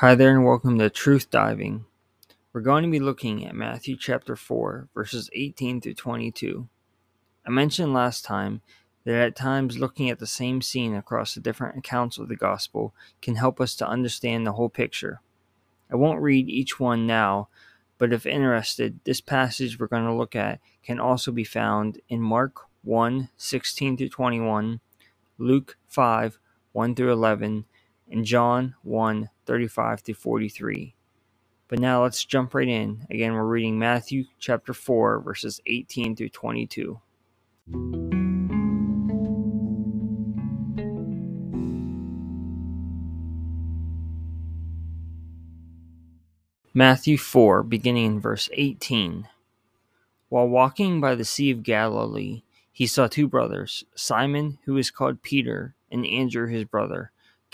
Hi there, and welcome to Truth Diving. We're going to be looking at Matthew chapter 4, verses 18 through 22. I mentioned last time that at times looking at the same scene across the different accounts of the gospel can help us to understand the whole picture. I won't read each one now, but if interested, this passage we're going to look at can also be found in Mark 1 16 through 21, Luke 5 1 through 11, and John 1 35 to 43. But now let's jump right in. Again, we're reading Matthew chapter 4, verses 18 through 22. Matthew 4, beginning in verse 18. While walking by the Sea of Galilee, he saw two brothers, Simon, who is called Peter, and Andrew his brother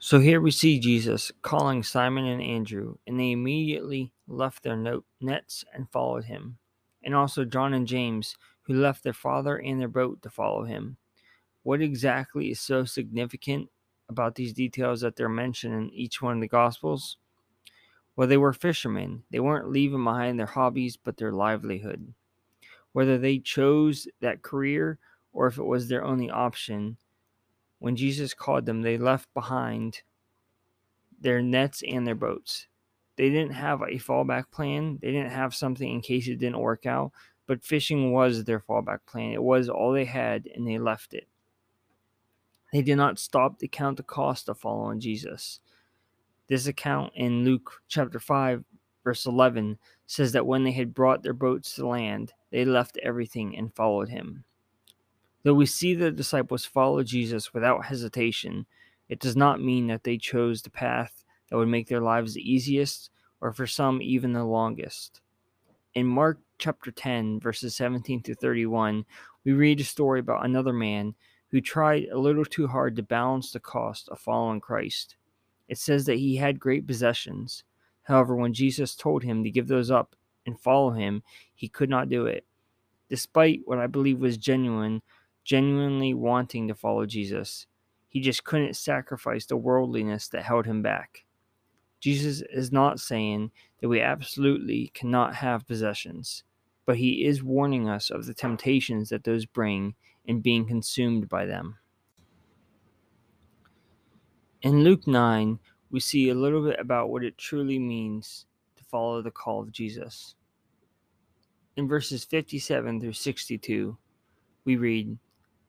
So here we see Jesus calling Simon and Andrew, and they immediately left their nets and followed him. And also John and James, who left their father and their boat to follow him. What exactly is so significant about these details that they're mentioned in each one of the Gospels? Well, they were fishermen. They weren't leaving behind their hobbies, but their livelihood. Whether they chose that career or if it was their only option, when Jesus called them, they left behind their nets and their boats. They didn't have a fallback plan. They didn't have something in case it didn't work out, but fishing was their fallback plan. It was all they had, and they left it. They did not stop to count the cost of following Jesus. This account in Luke chapter 5, verse 11, says that when they had brought their boats to land, they left everything and followed him. Though we see the disciples follow Jesus without hesitation, it does not mean that they chose the path that would make their lives the easiest, or for some, even the longest. In Mark chapter 10, verses 17 to 31, we read a story about another man who tried a little too hard to balance the cost of following Christ. It says that he had great possessions. However, when Jesus told him to give those up and follow him, he could not do it. Despite what I believe was genuine genuinely wanting to follow Jesus. He just couldn't sacrifice the worldliness that held him back. Jesus is not saying that we absolutely cannot have possessions, but he is warning us of the temptations that those bring in being consumed by them. In Luke 9, we see a little bit about what it truly means to follow the call of Jesus. In verses 57 through 62, we read,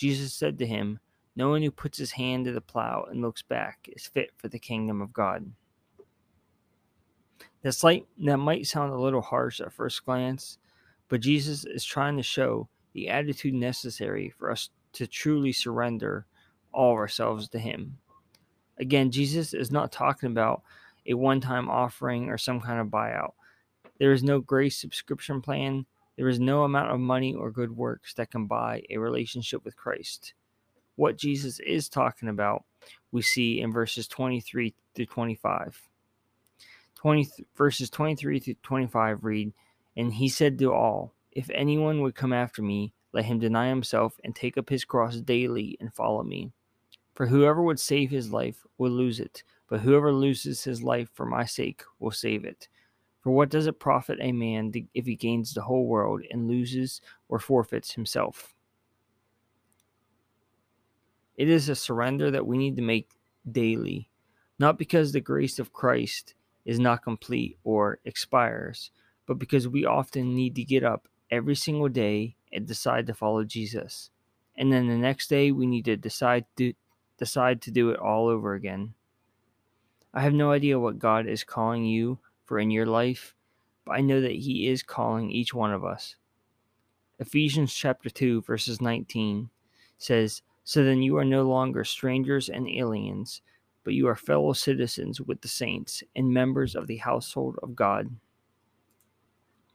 Jesus said to him, No one who puts his hand to the plow and looks back is fit for the kingdom of God. That, slight, that might sound a little harsh at first glance, but Jesus is trying to show the attitude necessary for us to truly surrender all of ourselves to Him. Again, Jesus is not talking about a one time offering or some kind of buyout. There is no grace subscription plan there is no amount of money or good works that can buy a relationship with Christ. What Jesus is talking about, we see in verses 23 through 25. 20, verses 23 through 25 read, And he said to all, If anyone would come after me, let him deny himself and take up his cross daily and follow me. For whoever would save his life will lose it, but whoever loses his life for my sake will save it. For what does it profit a man if he gains the whole world and loses or forfeits himself? It is a surrender that we need to make daily, not because the grace of Christ is not complete or expires, but because we often need to get up every single day and decide to follow Jesus. And then the next day we need to decide to decide to do it all over again. I have no idea what God is calling you for in your life, but I know that he is calling each one of us. Ephesians chapter 2 verses 19 says, "So then you are no longer strangers and aliens, but you are fellow citizens with the saints and members of the household of God."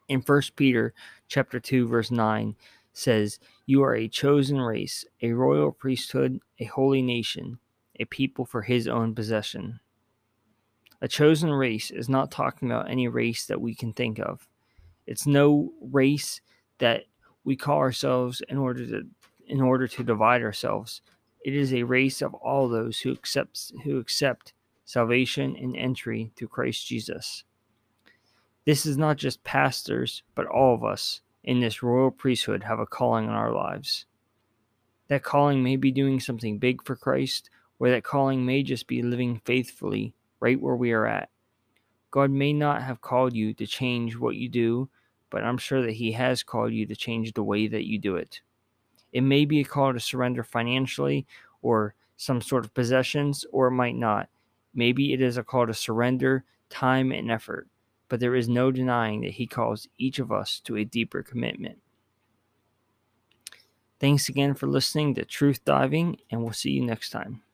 In 1 Peter chapter 2 verse 9 says, "You are a chosen race, a royal priesthood, a holy nation, a people for his own possession." A chosen race is not talking about any race that we can think of. It's no race that we call ourselves in order to in order to divide ourselves. It is a race of all those who accept who accept salvation and entry through Christ Jesus. This is not just pastors, but all of us in this royal priesthood have a calling on our lives. That calling may be doing something big for Christ, or that calling may just be living faithfully right where we are at. God may not have called you to change what you do, but I'm sure that He has called you to change the way that you do it. It may be a call to surrender financially or some sort of possessions, or it might not. Maybe it is a call to surrender time and effort but there is no denying that He calls each of us to a deeper commitment. Thanks again for listening to Truth Diving, and we'll see you next time.